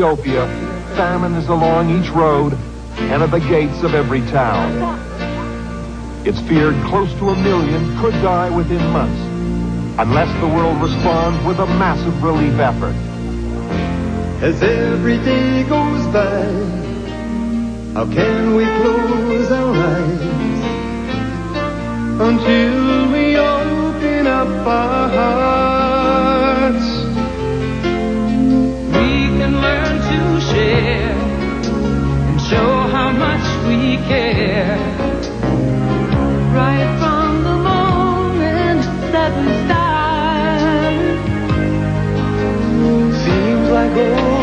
Ethiopia, famine is along each road and at the gates of every town. It's feared close to a million could die within months unless the world responds with a massive relief effort. As every day goes by, how can we close our eyes care. Right from the moment that we start, seems like old.